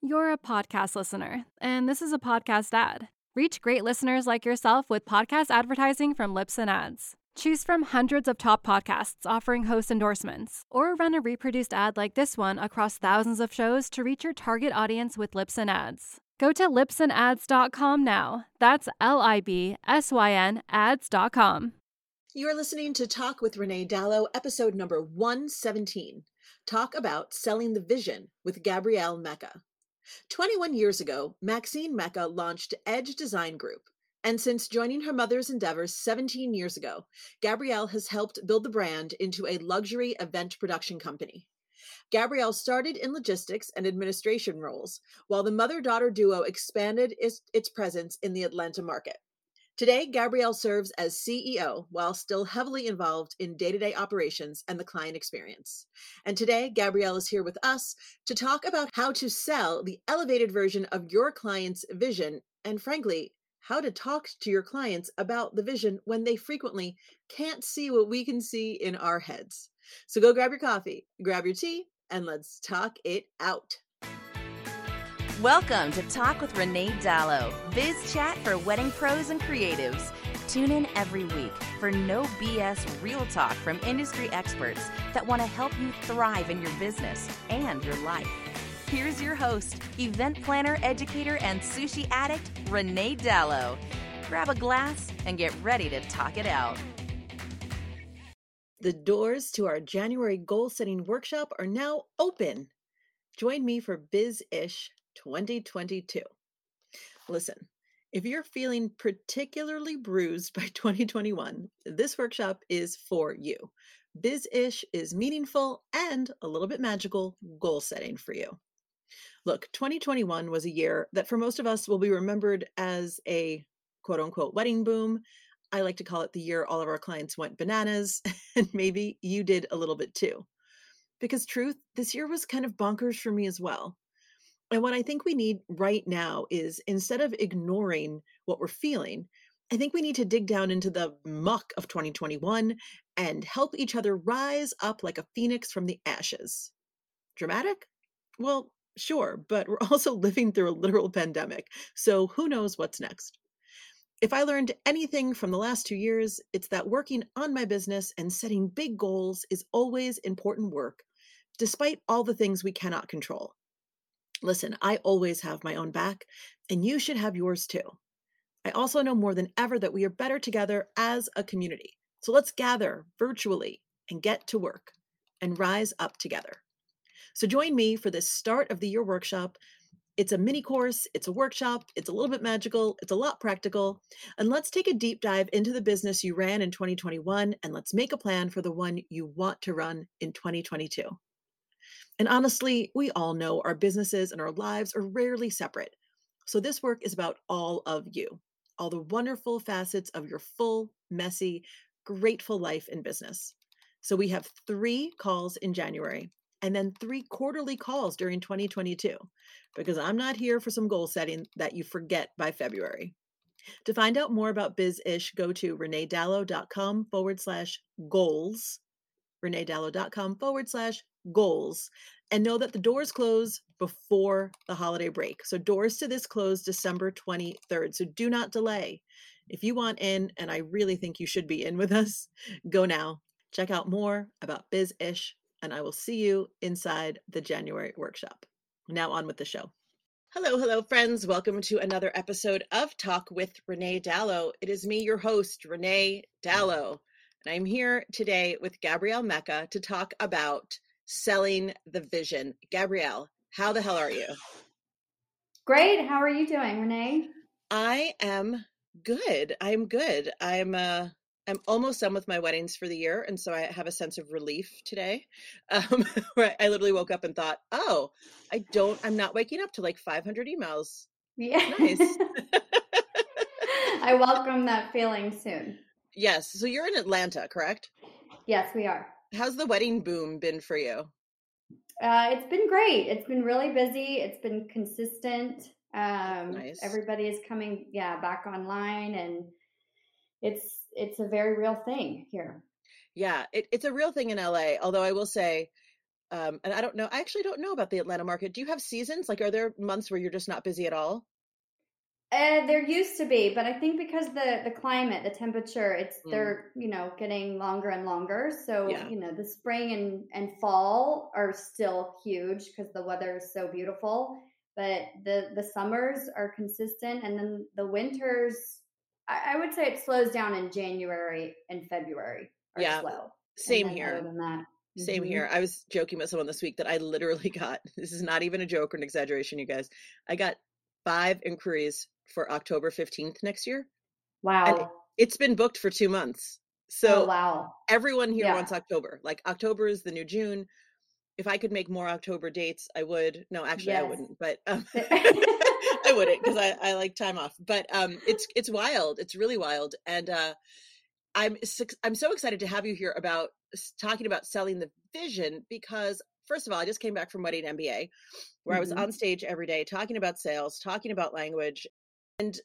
You're a podcast listener, and this is a podcast ad. Reach great listeners like yourself with podcast advertising from Libsyn Ads. Choose from hundreds of top podcasts offering host endorsements, or run a reproduced ad like this one across thousands of shows to reach your target audience with Libsyn Ads. Go to libsynads.com now. That's L I B S Y N ads.com. You're listening to Talk with Renee Dalo, episode number 117. Talk about selling the vision with Gabrielle Mecca. 21 years ago, Maxine Mecca launched Edge Design Group. And since joining her mother's endeavors 17 years ago, Gabrielle has helped build the brand into a luxury event production company. Gabrielle started in logistics and administration roles, while the mother daughter duo expanded its, its presence in the Atlanta market. Today, Gabrielle serves as CEO while still heavily involved in day to day operations and the client experience. And today, Gabrielle is here with us to talk about how to sell the elevated version of your client's vision and, frankly, how to talk to your clients about the vision when they frequently can't see what we can see in our heads. So go grab your coffee, grab your tea, and let's talk it out. Welcome to Talk with Renee Dalo, biz chat for wedding pros and creatives. Tune in every week for no BS real talk from industry experts that want to help you thrive in your business and your life. Here's your host, event planner, educator, and sushi addict, Renee Dalo. Grab a glass and get ready to talk it out. The doors to our January goal setting workshop are now open. Join me for Biz Ish 2022. Listen, if you're feeling particularly bruised by 2021, this workshop is for you. Biz-ish is meaningful and a little bit magical goal setting for you. Look, 2021 was a year that for most of us will be remembered as a quote unquote wedding boom. I like to call it the year all of our clients went bananas, and maybe you did a little bit too. Because, truth, this year was kind of bonkers for me as well. And what I think we need right now is instead of ignoring what we're feeling, I think we need to dig down into the muck of 2021 and help each other rise up like a phoenix from the ashes. Dramatic? Well, sure, but we're also living through a literal pandemic, so who knows what's next. If I learned anything from the last two years, it's that working on my business and setting big goals is always important work, despite all the things we cannot control. Listen, I always have my own back, and you should have yours too. I also know more than ever that we are better together as a community. So let's gather virtually and get to work and rise up together. So join me for this start of the year workshop. It's a mini course, it's a workshop, it's a little bit magical, it's a lot practical. And let's take a deep dive into the business you ran in 2021 and let's make a plan for the one you want to run in 2022. And honestly, we all know our businesses and our lives are rarely separate. So this work is about all of you, all the wonderful facets of your full, messy, grateful life and business. So we have three calls in January and then three quarterly calls during 2022 because I'm not here for some goal setting that you forget by February. To find out more about BizIsh, go to reneedalo.com forward slash goals, reneedalo.com forward slash goals and know that the doors close before the holiday break. So doors to this close December 23rd. So do not delay. If you want in, and I really think you should be in with us, go now. Check out more about Biz Ish, and I will see you inside the January workshop. Now on with the show. Hello, hello, friends. Welcome to another episode of Talk with Renee Dalo. It is me, your host, Renee Dalo, and I'm here today with Gabrielle Mecca to talk about selling the vision. Gabrielle, how the hell are you? Great. How are you doing, Renee? I am good. I'm good. I'm uh I'm almost done with my weddings for the year, and so I have a sense of relief today. Um, where I literally woke up and thought, "Oh, I don't. I'm not waking up to like 500 emails." Yeah, nice. I welcome that feeling soon. Yes. So you're in Atlanta, correct? Yes, we are. How's the wedding boom been for you? Uh, it's been great. It's been really busy. It's been consistent. Um, nice. Everybody is coming, yeah, back online, and it's it's a very real thing here. Yeah, it, it's a real thing in LA. Although I will say, um, and I don't know. I actually don't know about the Atlanta market. Do you have seasons? Like, are there months where you're just not busy at all? Uh, there used to be, but I think because the the climate, the temperature, it's Mm. they're you know getting longer and longer. So Yeah. you know the spring and and fall are still huge because the weather is so beautiful. But the the summers are consistent, and then the winters, I, I would say it slows down in January and February. Are Yeah, slow. Same here. Other than that, Same Mhm. here. I was joking with someone this week that I literally got this is not even a joke or an exaggeration, you guys. I got five inquiries for October 15th next year. Wow. It's been booked for two months. So oh wow. everyone here Yeah. wants October. Like October is the new June. If I could make more October dates, I would. No, actually I wouldn't, but um, I wouldn't because I, I like time off. But um, it's it's wild. It's really wild, and uh, I'm I'm so excited to have you here about talking about selling the vision because first of all, I just came back from Wedding MBA, where I was Mhm. on stage every day talking about sales, talking about language, and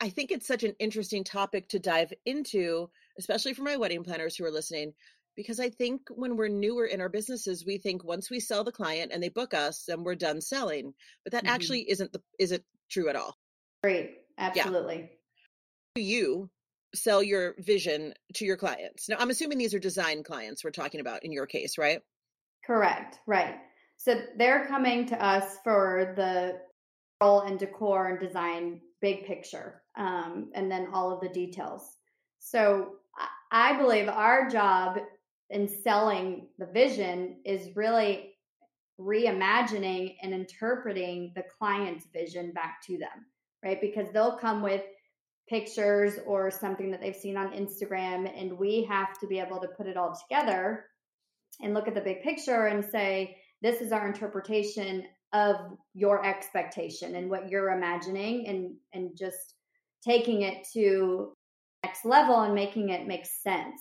I think it's such an interesting topic to dive into, especially for my wedding planners who are listening. Because I think when we're newer in our businesses, we think once we sell the client and they book us, then we're done selling. But that Mhm. actually isn't the isn't true at all. Great. Absolutely. Do you sell your vision to your clients? Now, I'm assuming these are design clients we're talking about in your case, right? Correct. Right. So they're coming to us for the role and decor and design big picture, um, and then all of the details. So I I believe our job in selling the vision is really reimagining and interpreting the client's vision back to them, right? Because they'll come with pictures or something that they've seen on Instagram, and we have to be able to put it all together and look at the big picture and say, this is our interpretation of your expectation and what you're imagining and and just taking it to next level and making it make sense.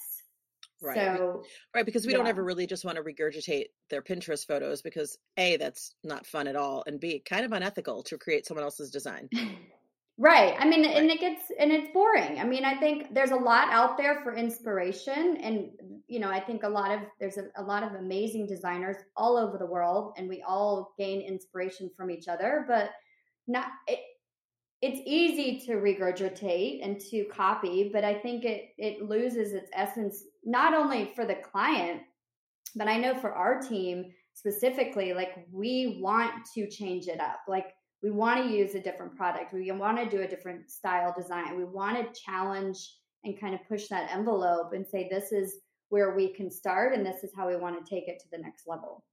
Right. So Right, because we don't ever really just want to regurgitate their Pinterest photos because A, that's not fun at all, and B, kind of unethical to create someone else's design. Right. I mean, and it gets and it's boring. I mean, I think there's a lot out there for inspiration, and you know, I think a lot of there's a, a lot of amazing designers all over the world, and we all gain inspiration from each other. But not it. It's easy to regurgitate and to copy, but I think it it loses its essence not only for the client, but I know for our team specifically, like we want to change it up. Like we want to use a different product. We want to do a different style design. We want to challenge and kind of push that envelope and say, this is where we can start and this is how we want to take it to the next level.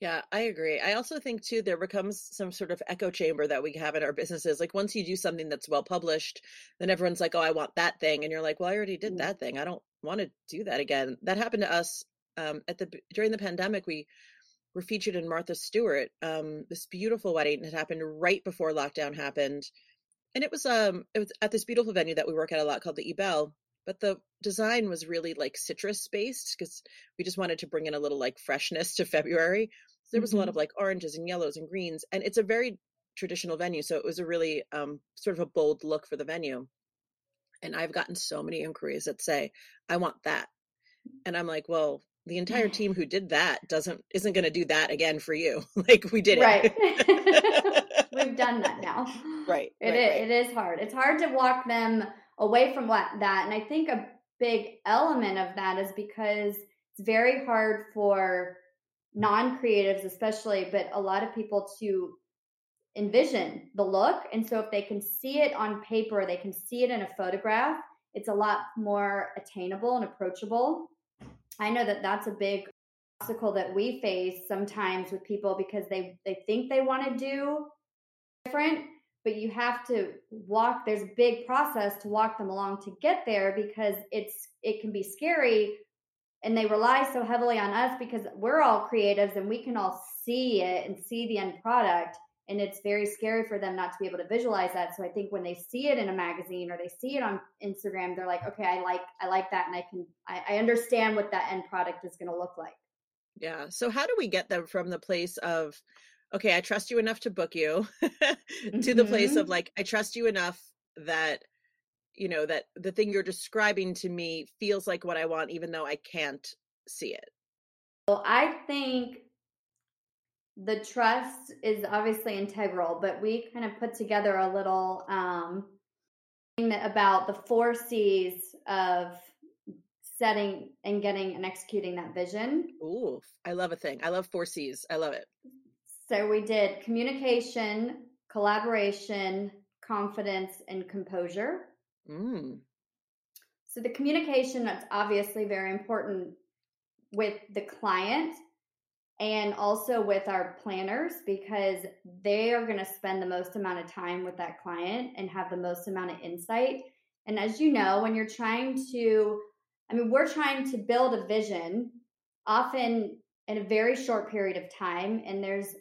Yeah, I agree. I also think too there becomes some sort of echo chamber that we have in our businesses. Like once you do something that's well published, then everyone's like, "Oh, I want that thing," and you're like, "Well, I already did that thing. I don't want to do that again." That happened to us um, at the during the pandemic. We were featured in Martha Stewart. Um, this beautiful wedding had happened right before lockdown happened, and it was um it was at this beautiful venue that we work at a lot called the Ebell. But the design was really like citrus based because we just wanted to bring in a little like freshness to February. So there was a lot of like oranges and yellows and greens, and it's a very traditional venue, so it was a really um, sort of a bold look for the venue. And I've gotten so many inquiries that say, "I want that," and I'm like, "Well, the entire team who did that doesn't isn't going to do that again for you. like we did it, Right. We've done that now. Right, It right, is- right. it is hard. It's hard to walk them away from what that. And I think a big element of that is because it's very hard for non-creatives especially, but a lot of people to envision the look. And so if they can see it on paper, they can see it in a photograph, it's a lot more attainable and approachable. I know that that's a big obstacle that we face sometimes with people because they they think they want to do different but you have to walk there's a big process to walk them along to get there because it's it can be scary and they rely so heavily on us because we're all creatives and we can all see it and see the end product and it's very scary for them not to be able to visualize that so i think when they see it in a magazine or they see it on instagram they're like okay i like i like that and i can i, I understand what that end product is going to look like Yeah. So how do we get them from the place of, okay, I trust you enough to book you, to the place of Mhm. like, I trust you enough that, you know, that the thing you're describing to me feels like what I want, even though I can't see it. Well, I think the trust is obviously integral, but we kind of put together a little um, thing about the four C's of setting and getting and executing that vision. Ooh, I love a thing. I love four C's. I love it. So we did communication, collaboration, confidence, and composure. Mm. So the communication that's obviously very important with the client and also with our planners because they are going to spend the most amount of time with that client and have the most amount of insight. And as you know, when you're trying to, I mean, we're trying to build a vision often in a very short period of time. And there's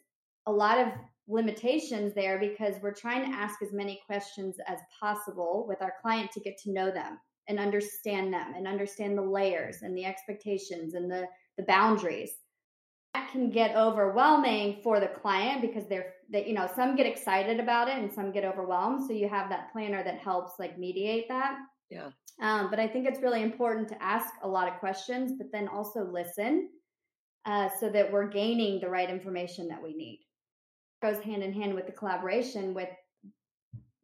a lot of limitations there because we're trying to ask as many questions as possible with our client to get to know them and understand them and understand the layers and the expectations and the the boundaries that can get overwhelming for the client because they're that you know some get excited about it and some get overwhelmed. So you have that planner that helps like mediate that. Yeah. Um, but i think it's really important to ask a lot of questions but then also listen uh, so that we're gaining the right information that we need. Goes hand in hand with the collaboration with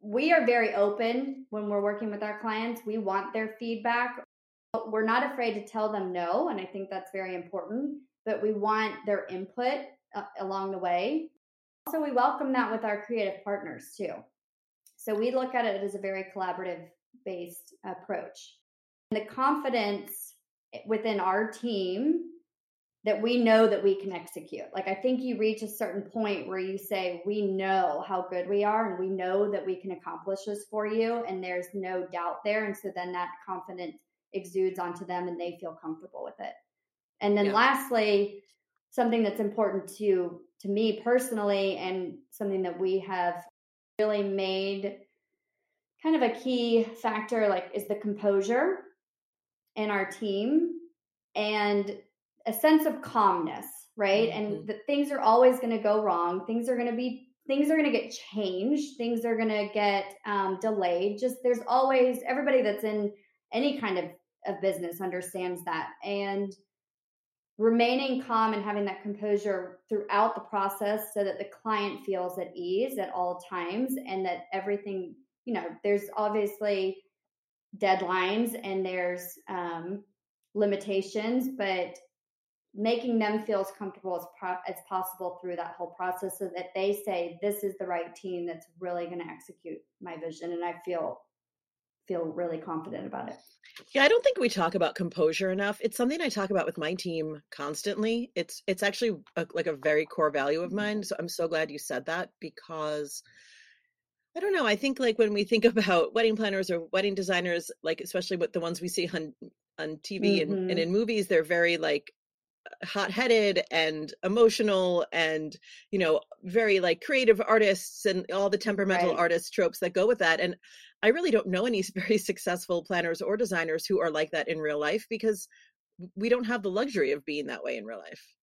we are very open when we're working with our clients. We want their feedback. But we're not afraid to tell them no and i think that's very important but we want their input uh, along the way also we welcome that with our creative partners too so we look at it as a very collaborative based approach and the confidence within our team that we know that we can execute. Like I think you reach a certain point where you say we know how good we are and we know that we can accomplish this for you and there's no doubt there and so then that confidence exudes onto them and they feel comfortable with it. And then yeah. lastly, something that's important to to me personally and something that we have really made kind of a key factor like is the composure in our team and a sense of calmness, right? Mm-hmm. And that things are always going to go wrong. Things are going to be things are going to get changed. Things are going to get um, delayed. Just there's always everybody that's in any kind of of business understands that and remaining calm and having that composure throughout the process so that the client feels at ease at all times and that everything you know there's obviously deadlines and there's um, limitations but making them feel as comfortable as, pro- as possible through that whole process so that they say this is the right team that's really going to execute my vision and i feel feel really confident about it yeah i don't think we talk about composure enough it's something i talk about with my team constantly it's it's actually a, like a very core value of mine so i'm so glad you said that because I don't know. I think like when we think about wedding planners or wedding designers, like especially with the ones we see on on TV mm-hmm. and, and mm-hmm. in movies, they're very like hot-headed and emotional and you know very like creative artists and all the temperamental right. artist tropes that go with that and i really don't know any very successful planners or designers who are like that in real life because we don't have the luxury of being that way in real life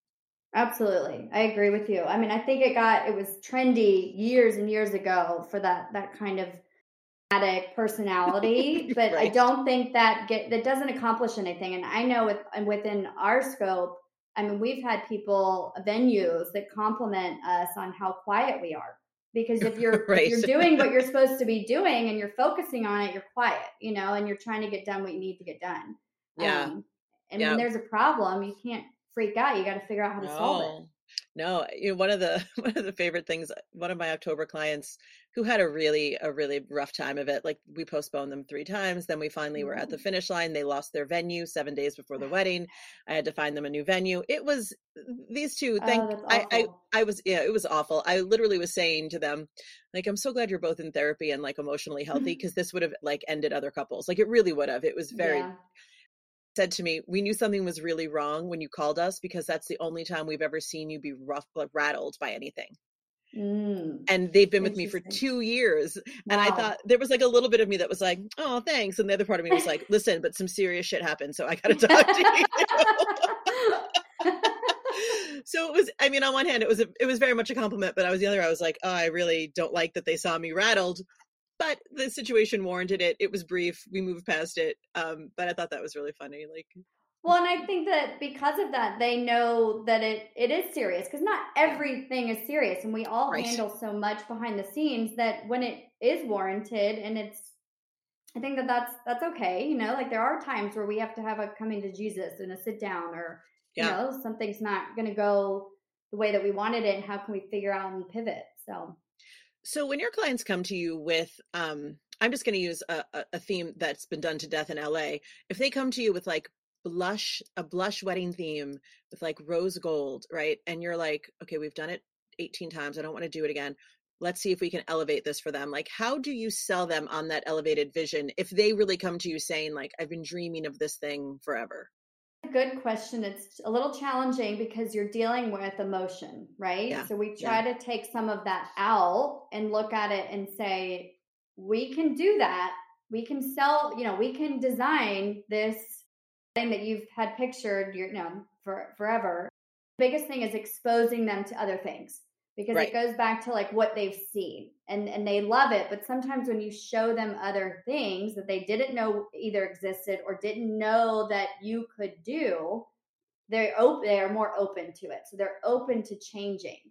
absolutely i agree with you i mean i think it got it was trendy years and years ago for that that kind of personality but right. i don't think that get that doesn't accomplish anything and i know with and within our scope I mean, we've had people, venues that compliment us on how quiet we are. Because if you're right. if you're doing what you're supposed to be doing and you're focusing on it, you're quiet, you know, and you're trying to get done what you need to get done. Yeah. Um, and when there's a problem, you can't freak out. You got to figure out how to no. solve it. No, you know, one of the one of the favorite things, one of my October clients who had a really a really rough time of it. Like we postponed them three times, then we finally were at the mm. finish line. They lost their venue seven days before the wedding. I had to find them a new venue. It was these two. Thank oh, I, I I was yeah, it was awful. I literally was saying to them, like, I'm so glad you're both in therapy and like emotionally healthy because this would have like ended other couples. Like it really would have. It was very. Yeah said to me, "We knew something was really wrong when you called us because that's the only time we've ever seen you be rough, rattled by anything." Mm, and they've been with me for two years. Wow. And I thought there was like a little bit of me that was like, "Oh, thanks," and the other part of me was like, "Listen, but some serious shit happened, so I got to talk to you." so it was. I mean, on one hand, it was a, it was very much a compliment, but I was the other. I was like, "Oh, I really don't like that they saw me rattled." But the situation warranted it. It was brief. We moved past it. Um, but I thought that was really funny. Like, Well, and I think that because of that, they know that it it is serious because not everything is serious, and we all Right. handle so much behind the scenes that when it is warranted and it's, I think that that's that's okay. You know, like there are times where we have to have a coming to Jesus and a sit down, or you know, something's not going to go the way that we wanted it, and how can we figure out and pivot? So So when your clients come to you with, um, I'm just going to use a, a, theme that's been done to death in LA. If they come to you with like blush, a blush wedding theme with like rose gold, right? And you're like, okay, we've done it 18 times. I don't want to do it again. Let's see if we can elevate this for them. Like, how do you sell them on that elevated vision if they really come to you saying, like, I've been dreaming of this thing forever? Good question. It's a little challenging because you're dealing with emotion, right? Yeah, So we yeah. try to take some of that out and look at it and say, we can do that. We can sell, you know, we can design this thing that you've had pictured, you know, for forever. Biggest thing is exposing them to other things because Right. it goes back to like what they've seen and and they love it but sometimes when you show them other things that they didn't know either existed or didn't know that you could do they're open they are more open to it so they're open to changing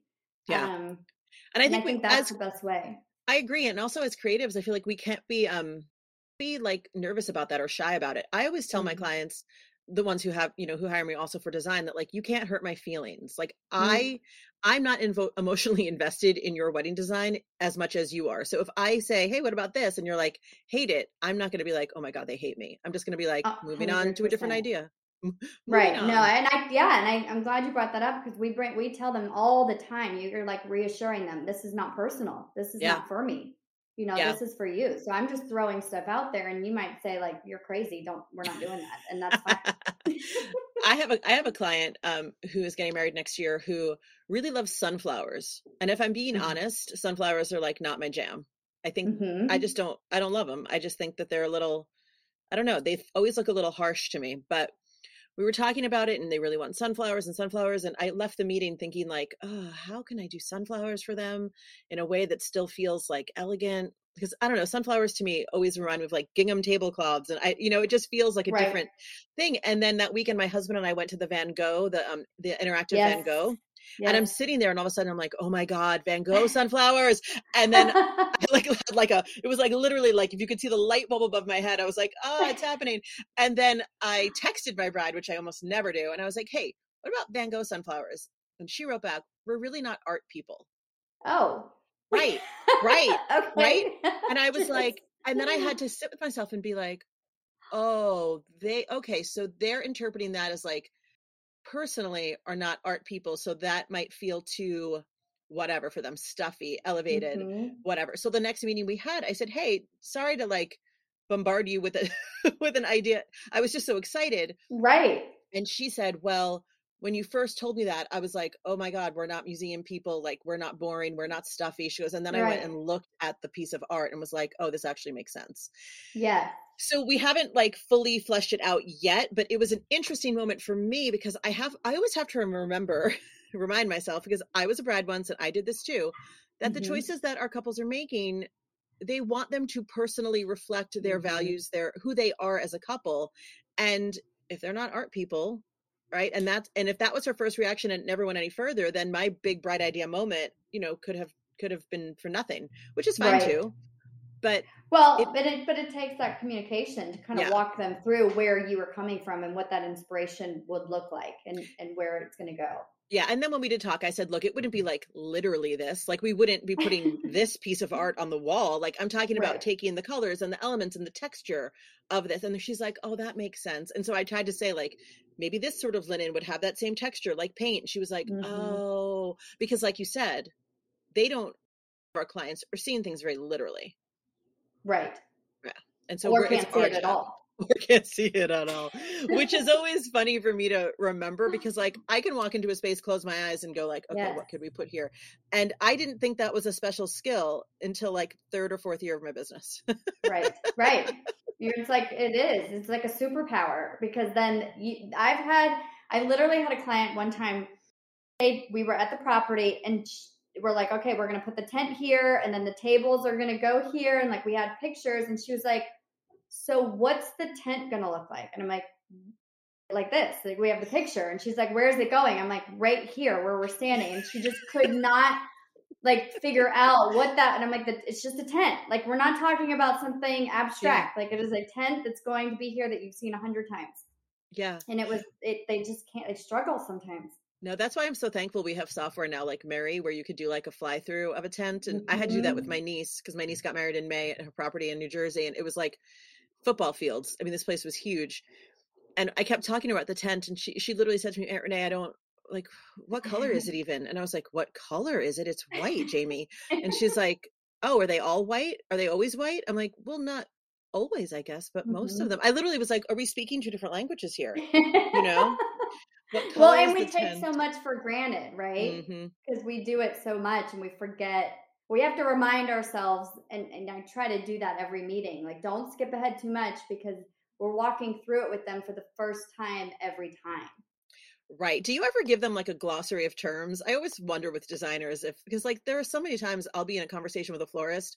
Yeah. um, And I and think, i think we, that's as the best way I agree. And also as creatives, I feel like we can't be um be like nervous about that or shy about it. I always tell my Mhm. clients, the ones who have, you know, who hire me also for design that like you can't hurt my feelings. Like Mhm. I I'm not invo- emotionally invested in your wedding design as much as you are. So if I say, "Hey, what about this?" and you're like, "Hate it." I'm not going to be like, "Oh my god, they hate me." I'm just going to be like, A "Moving on to a different idea." Right no and i yeah and I, i'm glad you brought that up because we bring we tell them all the time you're like reassuring them this is not personal this is Yeah. not for me you know Yeah. this is for you so i'm just throwing stuff out there and you might say like you're crazy don't we're not doing that and that's fine I have a I have a client um who is getting married next year who really loves sunflowers. And if I'm being Mhm. honest, sunflowers are like not my jam. I think Mhm. I just don't I don't love them. I just think that they're a little I don't know, they always look a little harsh to me, but we were talking about it and they really want sunflowers and sunflowers and I left the meeting thinking like, "Oh, how can I do sunflowers for them in a way that still feels like elegant?" Because I don't know, sunflowers to me always remind me of like gingham tablecloths and I you know, it just feels like a Right. different thing. And then that weekend my husband and I went to the Van Gogh, the um the interactive Van Yes. And I'm sitting there and all of a sudden I'm like, "Oh my god, Van Gogh sunflowers." And then I like like a it was like literally like if you could see the light bulb above my head, I was like, "Oh, it's happening." And then I texted my bride, which I almost never do, and I was like, "Hey, what about Van Gogh sunflowers?" And she wrote back, "We're really not art people." oh Right. Right. okay Right. And I was like, and then I had to sit with myself and be like, "Oh, they okay, so they're interpreting that as like personally are not art people, so that might feel too whatever for them, stuffy, elevated." Mhm. whatever. So the next meeting we had, I said, "Hey, sorry to like bombard you with a with an idea. I was just so excited." right And she said, "Well, when you first told me that, I was like, "Oh my god, we're not museum people. Like we're not boring, we're not stuffy." She goes, and then I went and looked at the piece of art and was like, "Oh, this actually makes sense." yeah So we haven't like fully fleshed it out yet, but it was an interesting moment for me because I have I always have to remember remind myself because I was a bride once and I did this too that the Mhm. choices that our couples are making they want them to personally reflect their Mhm. values their who they are as a couple and if they're not art people right and that's and if that was her first reaction and never went any further then my big bright idea moment you know could have could have been for nothing which is fine Right. too but Well, It- but it but it takes that communication to kind of Yeah. walk them through where you were coming from and what that inspiration would look like and and where it's going to go. Yeah, and then when we did talk, I said, look, it wouldn't be like literally this. Like we wouldn't be putting this piece of art on the wall. Like I'm talking about Right. taking the colors and the elements and the texture of this. And she's like, "Oh, that makes sense." And so I tried to say like maybe this sort of linen would have that same texture like paint. And she was like, Mhm. "Oh, because like you said, they don't our clients are seeing things very literally." Right. Yeah. And so or we're, can't see it at job. all. or can't see it at all which is always funny for me to remember because like i can walk into a space close my eyes and go like okay Yes. what could we put here and i didn't think that was a special skill until like third or fourth year of my business right. Right. It's like it is. It's like a superpower because then you, I've had I literally had a client one time. They, we were at the property and sh- we're like, okay, we're gonna put the tent here, and then the tables are gonna go here, and like we had pictures, and she was like, so what's the tent gonna look like? And I'm like, like this. Like we have the picture. And she's like, Where is it going? I'm like, right here where we're standing. And she just could not like figure out what that and I'm like, it's just a tent. Like we're not talking about something abstract. Yeah. Like it is a tent that's going to be here that you've seen a hundred times. Yeah. And it was it they just can't they struggle sometimes. No, that's why I'm so thankful we have software now like Mary, where you could do like a fly through of a tent. And mm-hmm. I had to do that with mm-hmm. my niece because my niece got married in May at her property in New Jersey. And it was like football fields. I mean, this place was huge. And I kept talking about the tent, and she she literally said to me, Aunt Renee, I don't like what color is it even? And I was like, What color is it? It's white, Jamie. And she's like, Oh, are they all white? Are they always white? I'm like, Well, not always, I guess, but most mm-hmm. of them. I literally was like, Are we speaking two different languages here? You know? well, and we take so much for granted, right? Because mm-hmm. we do it so much and we forget. We have to remind ourselves, and, and I try to do that every meeting. Like, don't skip ahead too much because we're walking through it with them for the first time every time. Right. Do you ever give them like a glossary of terms? I always wonder with designers if, because like there are so many times I'll be in a conversation with a florist,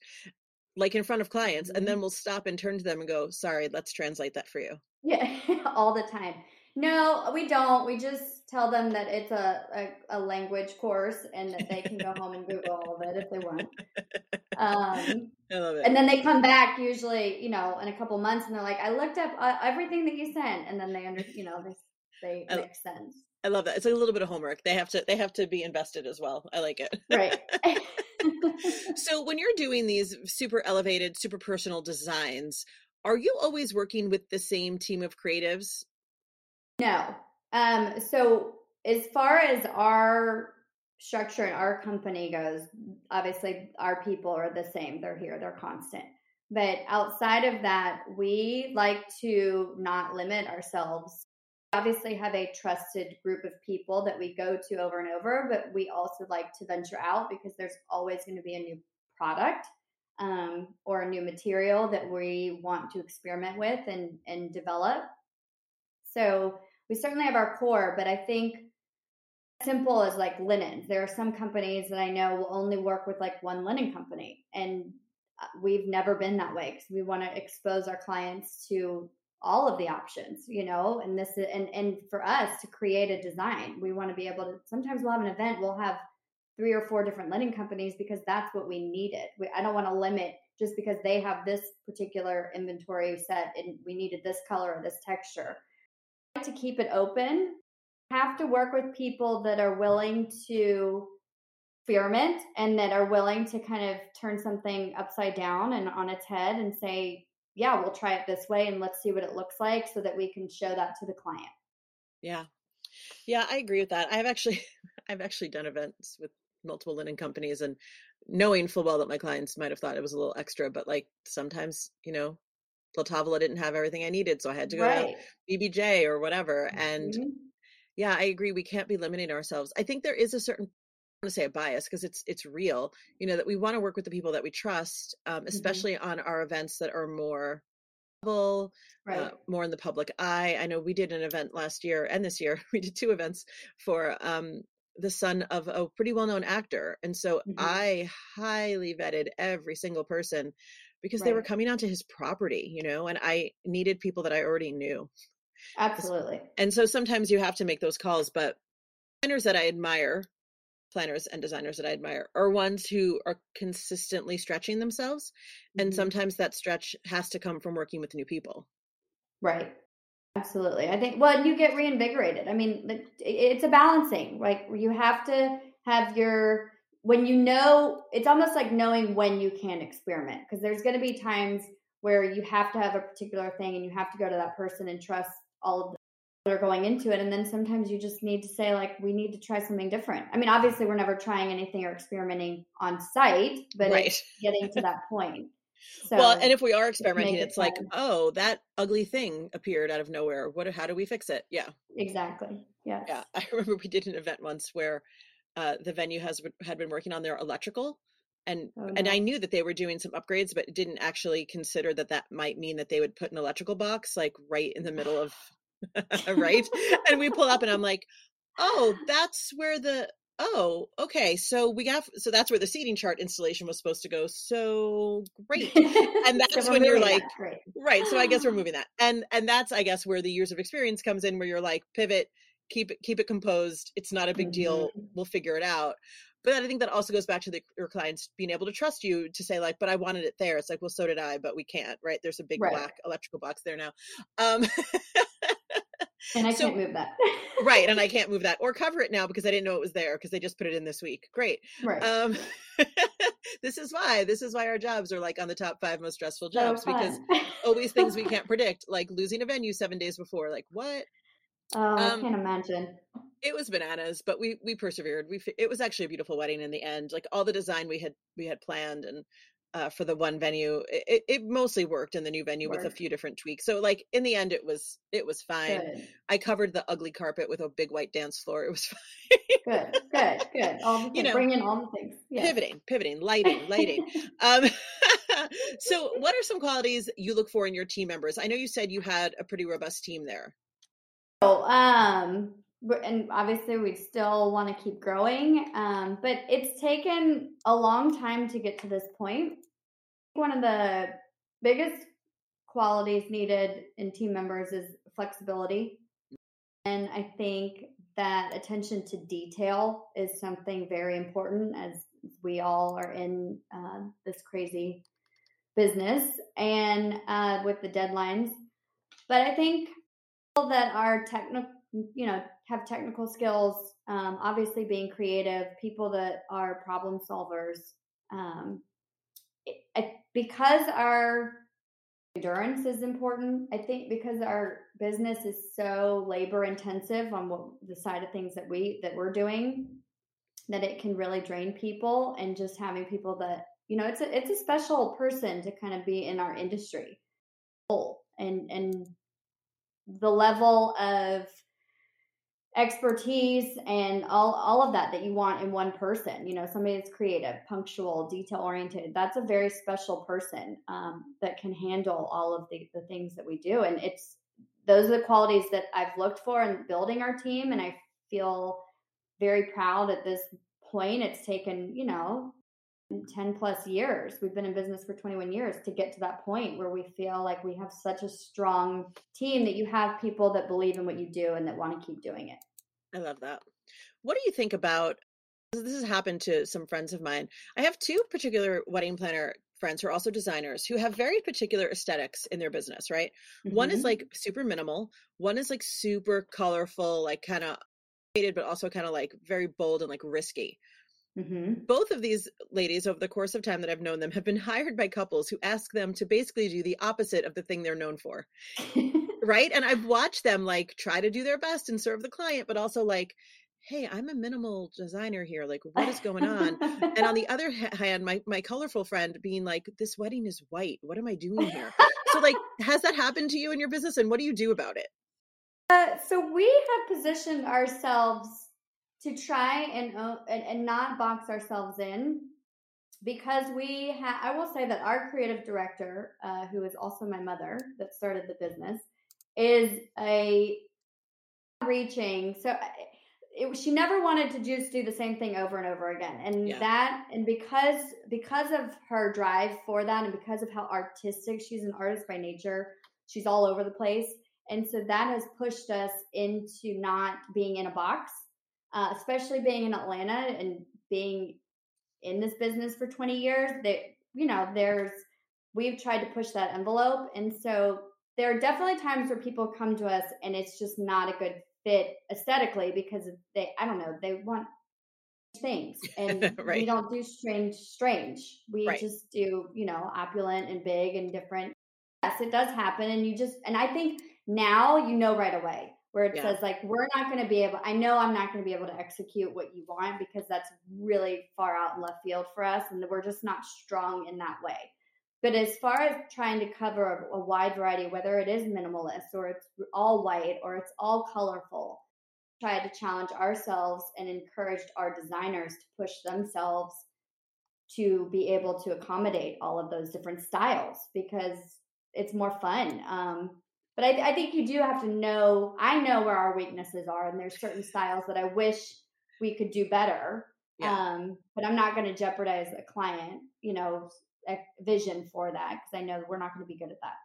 like in front of clients, mm-hmm. and then we'll stop and turn to them and go, sorry, let's translate that for you. Yeah, all the time. No, we don't. We just tell them that it's a, a, a, language course and that they can go home and Google all of it if they want. Um, I love it. And then they come back usually, you know, in a couple months and they're like, I looked up uh, everything that you sent. And then they under, you know, they, they I, make sense. I love that. It's a little bit of homework. They have to, they have to be invested as well. I like it. Right. so when you're doing these super elevated, super personal designs, are you always working with the same team of creatives no. Um, so as far as our structure and our company goes, obviously our people are the same. They're here, they're constant. But outside of that, we like to not limit ourselves. Obviously have a trusted group of people that we go to over and over, but we also like to venture out because there's always going to be a new product um, or a new material that we want to experiment with and, and develop. So we certainly have our core, but I think simple as like linens. There are some companies that I know will only work with like one linen company, and uh, we've never been that way because we want to expose our clients to all of the options, you know. And this and and for us to create a design, we want to be able to. Sometimes we'll have an event, we'll have three or four different linen companies because that's what we needed. We, I don't want to limit just because they have this particular inventory set and we needed this color or this texture to keep it open. Have to work with people that are willing to experiment and that are willing to kind of turn something upside down and on its head and say, yeah, we'll try it this way and let's see what it looks like so that we can show that to the client. Yeah. Yeah, I agree with that. I've actually I've actually done events with multiple linen companies and knowing full well that my clients might have thought it was a little extra, but like sometimes, you know, Tavola didn't have everything I needed, so I had to go right. to BBJ or whatever. And mm-hmm. yeah, I agree. We can't be limiting ourselves. I think there is a certain to say a bias because it's it's real. You know that we want to work with the people that we trust, um, mm-hmm. especially mm-hmm. on our events that are more uh, right. uh, more in the public eye. I know we did an event last year and this year. We did two events for um, the son of a pretty well known actor, and so mm-hmm. I highly vetted every single person because right. they were coming onto his property, you know, and I needed people that I already knew. Absolutely. And so sometimes you have to make those calls, but designers that I admire, planners and designers that I admire, are ones who are consistently stretching themselves. Mm-hmm. And sometimes that stretch has to come from working with new people. Right. Absolutely. I think, well, you get reinvigorated. I mean, it's a balancing. Like you have to have your when you know it's almost like knowing when you can experiment because there's going to be times where you have to have a particular thing and you have to go to that person and trust all of that are going into it. And then sometimes you just need to say like we need to try something different. I mean obviously we're never trying anything or experimenting on site but right. it's getting to that point. So well and if we are experimenting it's like oh that ugly thing appeared out of nowhere. What how do we fix it? Yeah. Exactly. Yeah. Yeah i remember we did an event once where uh, the venue has had been working on their electrical and oh, no. and I knew that they were doing some upgrades, but didn't actually consider that that might mean that they would put an electrical box like right in the middle of right. and we pull up, and I'm like, oh, that's where the oh, okay. So we got so that's where the seating chart installation was supposed to go. So great. And that's So when you're like. Great. right. So I guess we're moving that. And and that's I guess where the years of experience comes in where you're like, pivot, keep it keep it composed. It's not a big deal. Mhm. We'll figure it out. But I think that also goes back to the, your clients being able to trust you to say like, but I wanted it there. It's like, well, so did I, but we can't, right? There's a big Right. black electrical box there now. Um, And I So- can't move that. right. And I can't move that or cover it now because I didn't know it was there because they just put it in this week. Great. right. Um, this is why, this is why our jobs are like on the top five most stressful So jobs because always things we can't predict, like losing a venue seven days before. Like what? Oh, I um, can't imagine. It was bananas, but we we persevered. We it was actually a beautiful wedding in the end. Like all the design we had we had planned and uh, for the one venue, it, it, mostly worked in the new venue with a few different tweaks. So like in the end, it was it was fine. Good, I covered the ugly carpet with a big white dance floor. It was fine. good, good, good. All the You know, Bring in all the things. Yeah. pivoting, pivoting, lighting, lighting. Um, so, what are some qualities you look for in your team members? I know you said you had a pretty robust team there. So, um, and obviously we still want to keep growing, um, but it's taken a long time to get to this point. One of the biggest qualities needed in team members is flexibility. And I think that attention to detail is something very important as we all are in uh, this crazy business and uh, with the deadlines. But I think that are technical, you know, have technical skills, um, obviously being creative, people that are problem solvers, um, it, it, because our endurance is important. I think because our business is so labor intensive on what the side of things that we that we're doing, that it can really drain people. And just having people that you know, it's a it's a special person to kind of be in our industry, and and the level of expertise and all all of that that you want in one person you know somebody that's creative punctual detail oriented that's a very special person um, that can handle all of the, the things that we do. And it's those are the qualities that i've looked for in building our team and i feel very proud at this point. It's taken you know 10 plus years. We've been in business for 21 years to get to that point where we feel like we have such a strong team that you have people that believe in what you do and that want to keep doing it. I love that. What do you think about this has happened to some friends of mine. I have two particular wedding planner friends who are also designers who have very particular aesthetics in their business, right? One is Mhm. like super minimal, one is like super colorful, like kind of but also kind of like very bold and like risky. Mhm. both of these ladies over the course of time that I've known them have been hired by couples who ask them to basically do the opposite of the thing they're known for. Right. And I've watched them like try to do their best and serve the client, but also like, hey, I'm a minimal designer here. Like, what is going on? And on the other hand, my, my colorful friend being like, this wedding is white. What am I doing here? So, like, has that happened to you in your business? And what do you do about it? Uh, so we have positioned ourselves to try and, uh, and and not box ourselves in because we ha- I will say that our creative director, uh, who is also my mother that started the business, is a reaching. So it, she never wanted to just do the same thing over and over again, and Yeah. that and because because of her drive for that, and because of how artistic she's an artist by nature, she's all over the place. And so that has pushed us into not being in a box, uh, especially being in Atlanta and being in this business for 20 years. That, you know, there's, we've tried to push that envelope. And so there are definitely times where people come to us and it's just not a good fit aesthetically because they, I don't know, they want things and we don't do strange, strange. We Right. just do, you know, opulent and big and different yes, it does happen. And you just, and I think now you know right away where it Yeah. says, like, we're not going to be able, I know I'm not going to be able to execute what you want because that's really far out in left field for us. And we're just not strong in that way. But as far as trying to cover a, wide variety, whether it is minimalist or it's all white or it's all colorful, tried to challenge ourselves and encouraged our designers to push themselves to be able to accommodate all of those different styles because it's more fun. Um, but I, I think you do have to know. I know where our weaknesses are, and there's certain styles that I wish we could do better. Yeah. Um, but I'm not going to jeopardize a client, you know, vision for that because I know we're not going to be good at that.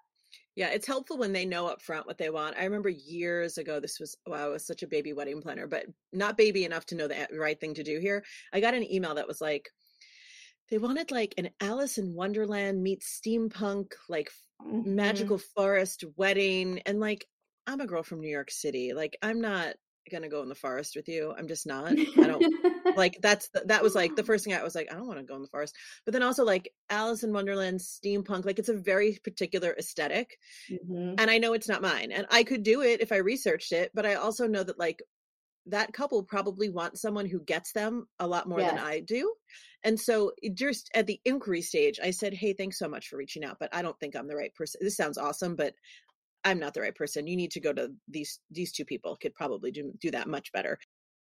Yeah, it's helpful when they know up front what they want. I remember years ago, this was, wow, I was such a baby wedding planner, but not baby enough to know the right thing to do here. I got an email that was like, they wanted like an Alice in Wonderland meets steampunk, like mm-hmm. magical forest wedding. And like, I'm a girl from New York City. Like, I'm not gonna go in the forest with you. I'm just not. I don't like that's that was like the first thing I was like, I don't want to go in the forest. But then also like Alice in Wonderland, steampunk, like it's a very particular esthetic mm-hmm. And I know it's not mine. And I could do it if I researched it, but I also know that like that couple probably wants someone who gets them a lot more yes. than I do. And so just at the inquiry stage, I said, Hey, thanks so much for reaching out, but I don't think I'm the right person. This sounds awesome, but I'm not the right person. You need to go to these these two people could probably do do that much better.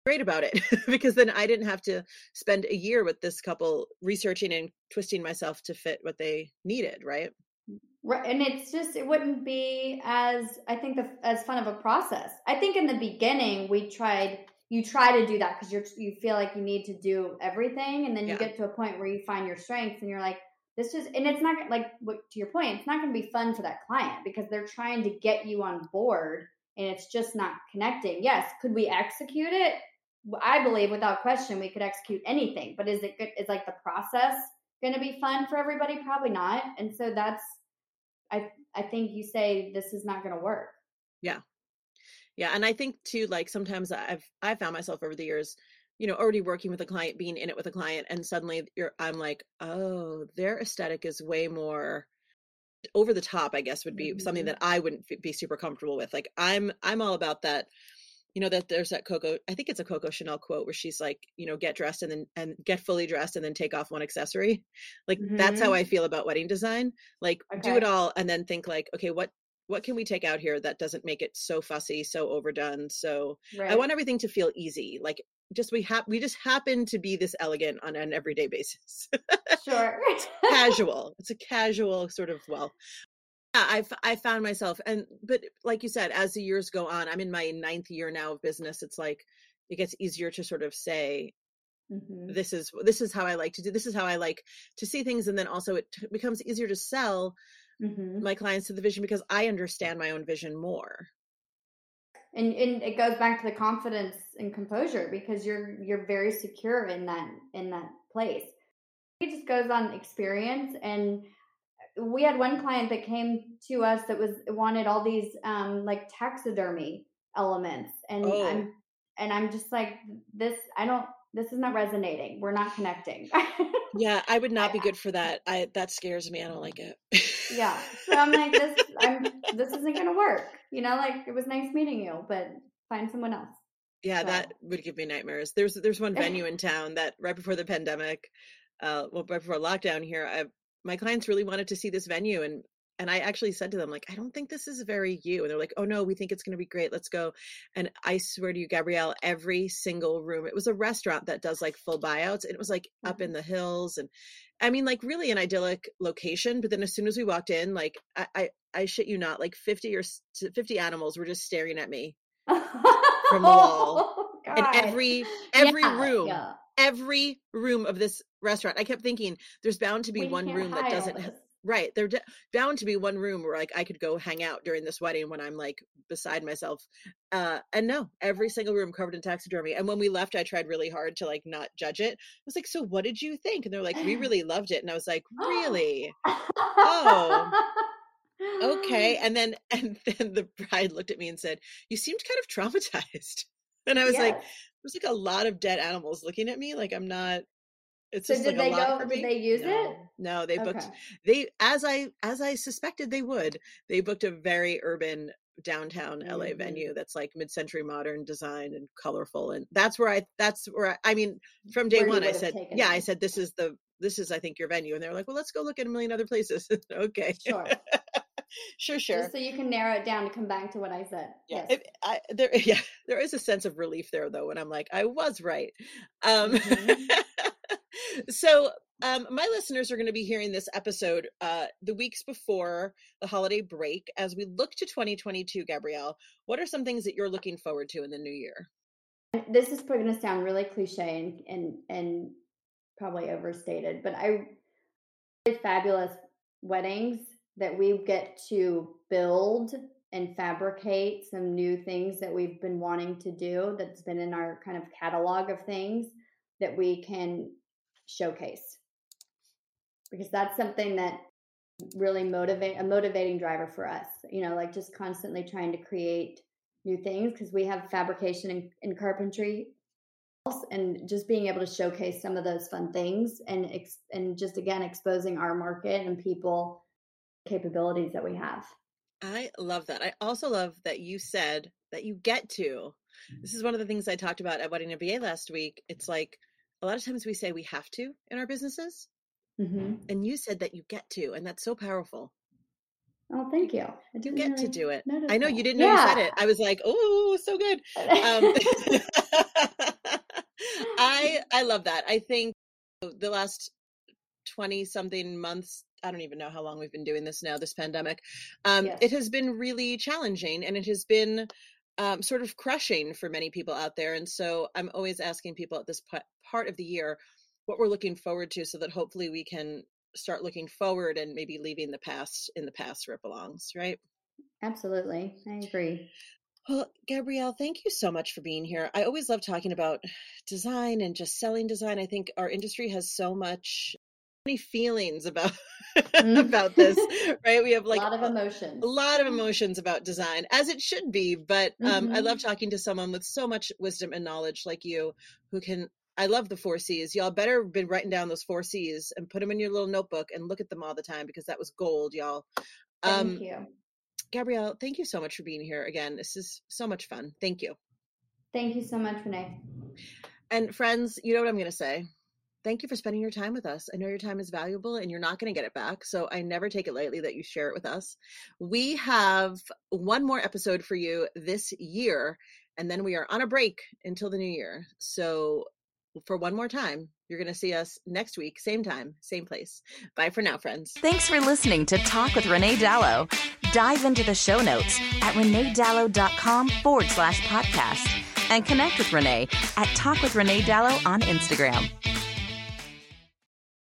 Great about it because then I didn't have to spend a year with this couple researching and twisting myself to fit what they needed, right? Right, and it's just it wouldn't be as I think the as fun of a process. I think in the beginning we tried you try to do that because you're you feel like you need to do everything, and then you yeah. get to a point where you find your strengths, and you're like, this is, and it's not like what to your point it's not going to be fun for that client because they're trying to get you on board and it's just not connecting. Yes could we execute it? I believe without question we could execute anything but is it good is like the process going to be fun for everybody? Probably not and so that's i i think you say this is not going to work. Yeah yeah and i think too like sometimes i've i found myself over the years you know already working with a client being in it with a client and suddenly you're i'm like oh their aesthetic is way more over the top i guess would be mm-hmm. something that i wouldn't be super comfortable with like i'm i'm all about that you know that there's that coco i think it's a coco chanel quote where she's like you know get dressed and then and get fully dressed and then take off one accessory like mm-hmm. that's how i feel about wedding design like okay. do it all and then think like okay what what can we take out here that doesn't make it so fussy so overdone so right. i want everything to feel easy like just we have we just happen to be this elegant on an everyday basis sure casual it's a casual sort of well yeah, I've I found myself and but like you said, as the years go on, I'm in my ninth year now of business. It's like it gets easier to sort of say, mm-hmm. this is this is how I like to do. This is how I like to see things, and then also it t- becomes easier to sell mm-hmm. my clients to the vision because I understand my own vision more and and it goes back to the confidence and composure because you're you're very secure in that in that place it just goes on experience and we had one client that came to us that was wanted all these um like taxidermy elements and oh. i'm and i'm just like this i don't this is not resonating. We're not connecting. Yeah i would not be good for that. I that scares me. I don't like it. Yeah. So i'm like this i'm this isn't gonna work. You know like it was nice meeting you but find someone else. Yeah so. that would give me nightmares. There's there's one venue in town that right before the pandemic uh well right before lockdown here i my clients really wanted to see this venue and and I actually said to them, like, I don't think this is very you. And they're like, oh no, we think it's going to be great. Let's go. And I swear to you, Gabrielle, every single room, it was a restaurant that does like full buyouts. And it was like mm-hmm. up in the hills. And I mean, like really an idyllic location. But then as soon as we walked in, like, I, I, I shit you not, like 50 or 50 animals were just staring at me from the wall. Oh, and every, every yeah, room. Yeah. Every room of this restaurant, I kept thinking there's bound to be we one room that doesn't right they're d- bound to be one room where like i could go hang out during this wedding when i'm like beside myself uh and no every single room covered in taxidermy and when we left i tried really hard to like not judge it. I was like so what did you think? And they're like we really loved it. And i was like really? Oh. Okay and then and then the bride looked at me and said you seemed kind of traumatized. And i was yes. like there's like a lot of dead animals looking at me like i'm not it's so just did like they go? Did they use no, it? No, they booked. Okay. They as I as I suspected they would. They booked a very urban downtown mm-hmm. LA venue that's like mid-century modern design and colorful, and that's where I. That's where I. I mean, from day one, I said, yeah, I said this is the this is I think your venue, and they're like, well, let's go look at a million other places. okay, sure. sure, sure. Just so you can narrow it down to come back to what I said. Yeah, yes. it, I, there, yeah, there is a sense of relief there though when I'm like, I was right. Um, mm-hmm so um, my listeners are going to be hearing this episode uh, the weeks before the holiday break. As we look to 2022, Gabrielle, what are some things that you're looking forward to in the new year? this is probably going to sound really cliche and, and, and probably overstated, but I fabulous weddings that we get to build and fabricate some new things that we've been wanting to do that's been in our kind of catalog of things that we can showcase. Because that's something that really motivate a motivating driver for us you know like just constantly trying to create new things because we have fabrication and, and, carpentry and just being able to showcase some of those fun things and ex- and just again exposing our market and people capabilities that we have. I love that. I also love that you said that you get to this mm-hmm. is one of the things i talked about at wedding mba last week. It's like a lot of times we say we have to in our businesses mm-hmm. and you said that you get to and that's so powerful Oh, thank you. I you get really to do it. I know that. you didn't know yeah. you said it. I was like, oh, so good. Um, I I love that. I think the last twenty something months. I don't even know how long we've been doing this now. This pandemic, um, yes. it has been really challenging, and it has been um, sort of crushing for many people out there. And so I'm always asking people at this part of the year what we're looking forward to, so that hopefully we can start looking forward and maybe leaving the past in the past where it belongs, right? Absolutely. I agree. Well, Gabrielle, thank you so much for being here. I always love talking about design and just selling design. I think our industry has so much many feelings about mm. about this, right? We have like a lot of emotions. A lot of emotions about design, as it should be. But um, mm-hmm. I love talking to someone with so much wisdom and knowledge like you, who can I love the four C's. Y'all better been writing down those four C's and put them in your little notebook and look at them all the time because that was gold, y'all. Um, thank you. Gabrielle, thank you so much for being here again. This is so much fun. Thank you. Thank you so much, Renee. And friends, you know what I'm going to say. Thank you for spending your time with us. I know your time is valuable and you're not going to get it back. So I never take it lightly that you share it with us. We have one more episode for you this year, and then we are on a break until the new year. So for one more time, you're going to see us next week, same time, same place. Bye for now, friends. Thanks for listening to Talk with Renee Dalo. Dive into the show notes at reneedalo.com forward slash podcast and connect with Renee at Talk with Renee Dalo on Instagram.